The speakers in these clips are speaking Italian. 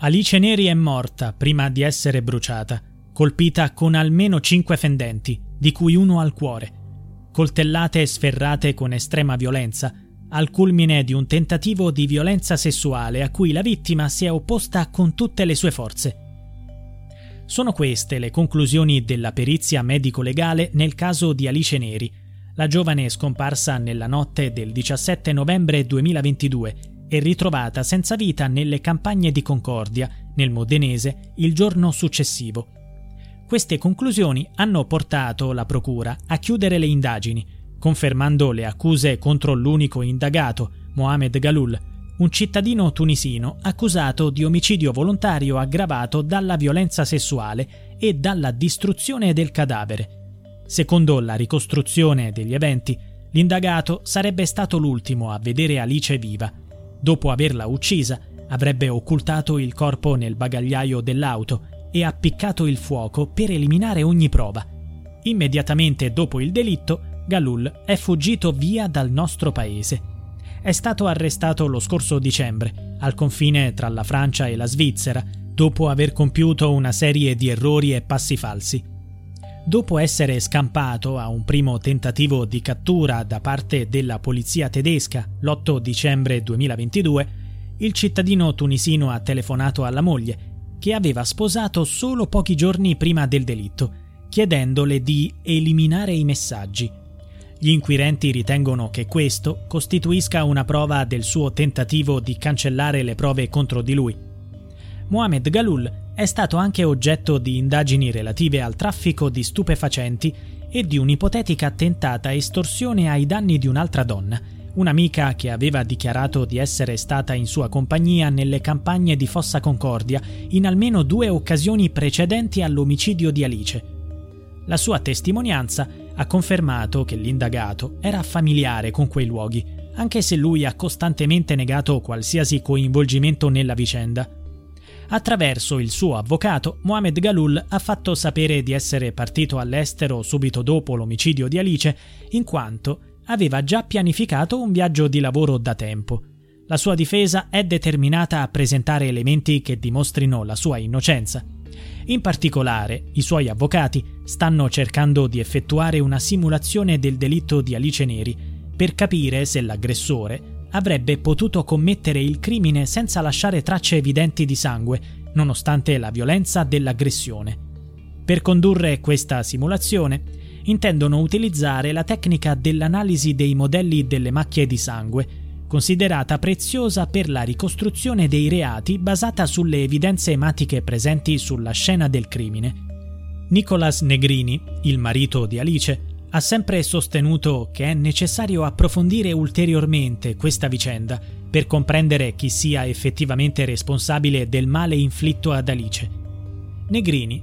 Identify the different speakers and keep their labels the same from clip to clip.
Speaker 1: Alice Neri è morta prima di essere bruciata, colpita con almeno cinque fendenti, di cui uno al cuore, coltellate e sferrate con estrema violenza, al culmine di un tentativo di violenza sessuale a cui la vittima si è opposta con tutte le sue forze. Sono queste le conclusioni della perizia medico-legale nel caso di Alice Neri, la giovane scomparsa nella notte del 17 novembre 2022 e ritrovata senza vita nelle campagne di Concordia, nel Modenese, il giorno successivo. Queste conclusioni hanno portato la Procura a chiudere le indagini, confermando le accuse contro l'unico indagato, Mohamed Galul, un cittadino tunisino accusato di omicidio volontario aggravato dalla violenza sessuale e dalla distruzione del cadavere. Secondo la ricostruzione degli eventi, l'indagato sarebbe stato l'ultimo a vedere Alice viva Dopo averla uccisa, avrebbe occultato il corpo nel bagagliaio dell'auto e appiccato il fuoco per eliminare ogni prova. Immediatamente dopo il delitto, Galul è fuggito via dal nostro paese. È stato arrestato lo scorso dicembre, al confine tra la Francia e la Svizzera, dopo aver compiuto una serie di errori e passi falsi. Dopo essere scampato a un primo tentativo di cattura da parte della polizia tedesca l'8 dicembre 2022, il cittadino tunisino ha telefonato alla moglie, che aveva sposato solo pochi giorni prima del delitto, chiedendole di eliminare i messaggi. Gli inquirenti ritengono che questo costituisca una prova del suo tentativo di cancellare le prove contro di lui. Mohamed Galul è stato anche oggetto di indagini relative al traffico di stupefacenti e di un'ipotetica tentata estorsione ai danni di un'altra donna, un'amica che aveva dichiarato di essere stata in sua compagnia nelle campagne di Fossa Concordia in almeno due occasioni precedenti all'omicidio di Alice. La sua testimonianza ha confermato che l'indagato era familiare con quei luoghi, anche se lui ha costantemente negato qualsiasi coinvolgimento nella vicenda. Attraverso il suo avvocato, Mohamed Galul ha fatto sapere di essere partito all'estero subito dopo l'omicidio di Alice, in quanto aveva già pianificato un viaggio di lavoro da tempo. La sua difesa è determinata a presentare elementi che dimostrino la sua innocenza. In particolare, i suoi avvocati stanno cercando di effettuare una simulazione del delitto di Alice Neri per capire se l'aggressore avrebbe potuto commettere il crimine senza lasciare tracce evidenti di sangue, nonostante la violenza dell'aggressione. Per condurre questa simulazione, intendono utilizzare la tecnica dell'analisi dei modelli delle macchie di sangue, considerata preziosa per la ricostruzione dei reati basata sulle evidenze ematiche presenti sulla scena del crimine. Nicolas Negrini, il marito di Alice, ha sempre sostenuto che è necessario approfondire ulteriormente questa vicenda per comprendere chi sia effettivamente responsabile del male inflitto ad Alice. Negrini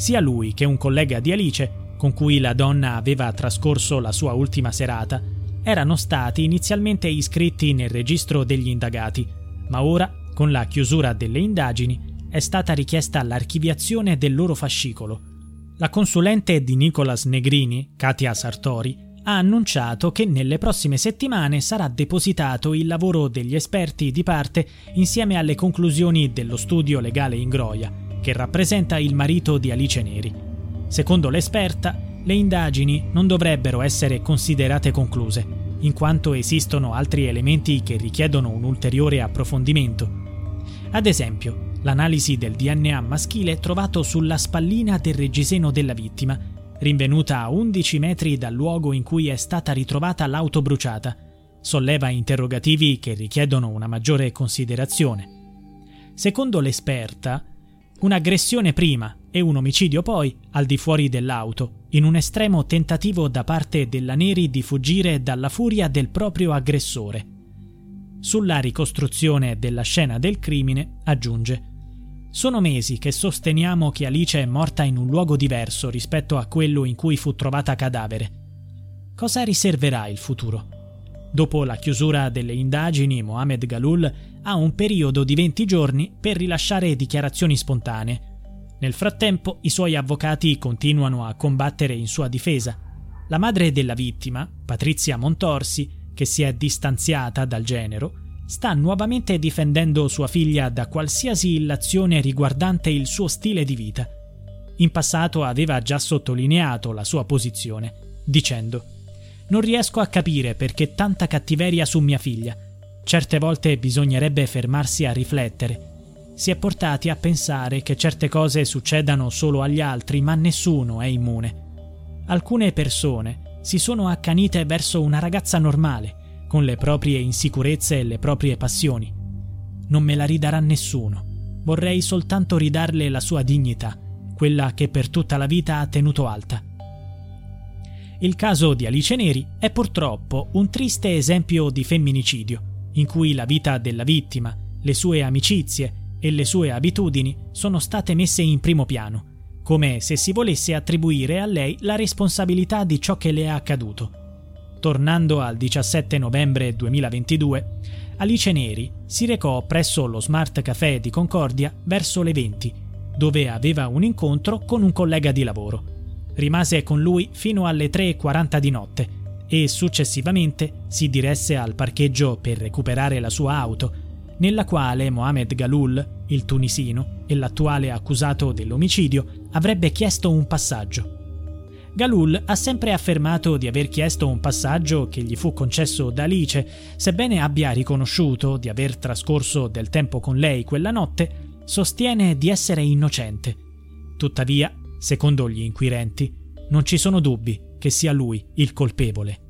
Speaker 1: Sia lui che un collega di Alice, con cui la donna aveva trascorso la sua ultima serata, erano stati inizialmente iscritti nel registro degli indagati, ma ora, con la chiusura delle indagini, è stata richiesta l'archiviazione del loro fascicolo. La consulente di Nicolas Negrini, Katia Sartori, ha annunciato che nelle prossime settimane sarà depositato il lavoro degli esperti di parte insieme alle conclusioni dello studio legale in Groia, che rappresenta il marito di Alice Neri. Secondo l'esperta, le indagini non dovrebbero essere considerate concluse, in quanto esistono altri elementi che richiedono un ulteriore approfondimento. Ad esempio, l'analisi del DNA maschile trovato sulla spallina del reggiseno della vittima, rinvenuta a 11 metri dal luogo in cui è stata ritrovata l'auto bruciata, solleva interrogativi che richiedono una maggiore considerazione. Secondo l'esperta, un'aggressione prima e un omicidio poi al di fuori dell'auto, in un estremo tentativo da parte della Neri di fuggire dalla furia del proprio aggressore. Sulla ricostruzione della scena del crimine aggiunge Sono mesi che sosteniamo che Alice è morta in un luogo diverso rispetto a quello in cui fu trovata cadavere. Cosa riserverà il futuro? Dopo la chiusura delle indagini, Mohamed Galul ha un periodo di 20 giorni per rilasciare dichiarazioni spontanee. Nel frattempo i suoi avvocati continuano a combattere in sua difesa. La madre della vittima, Patrizia Montorsi, che si è distanziata dal genero, sta nuovamente difendendo sua figlia da qualsiasi illazione riguardante il suo stile di vita. In passato aveva già sottolineato la sua posizione, dicendo Non riesco a capire perché tanta cattiveria su mia figlia. Certe volte bisognerebbe fermarsi a riflettere. Si è portati a pensare che certe cose succedano solo agli altri, ma nessuno è immune. Alcune persone si sono accanite verso una ragazza normale, con le proprie insicurezze e le proprie passioni. Non me la ridarà nessuno. Vorrei soltanto ridarle la sua dignità, quella che per tutta la vita ha tenuto alta. Il caso di Alice Neri è purtroppo un triste esempio di femminicidio in cui la vita della vittima, le sue amicizie e le sue abitudini sono state messe in primo piano, come se si volesse attribuire a lei la responsabilità di ciò che le è accaduto. Tornando al 17 novembre 2022, Alice Neri si recò presso lo Smart Café di Concordia verso le 20, dove aveva un incontro con un collega di lavoro. Rimase con lui fino alle 3.40 di notte e successivamente si diresse al parcheggio per recuperare la sua auto, nella quale Mohamed Galul, il tunisino e l'attuale accusato dell'omicidio, avrebbe chiesto un passaggio. Galul ha sempre affermato di aver chiesto un passaggio che gli fu concesso da Alice, sebbene abbia riconosciuto di aver trascorso del tempo con lei quella notte, sostiene di essere innocente. Tuttavia, secondo gli inquirenti, non ci sono dubbi che sia lui il colpevole.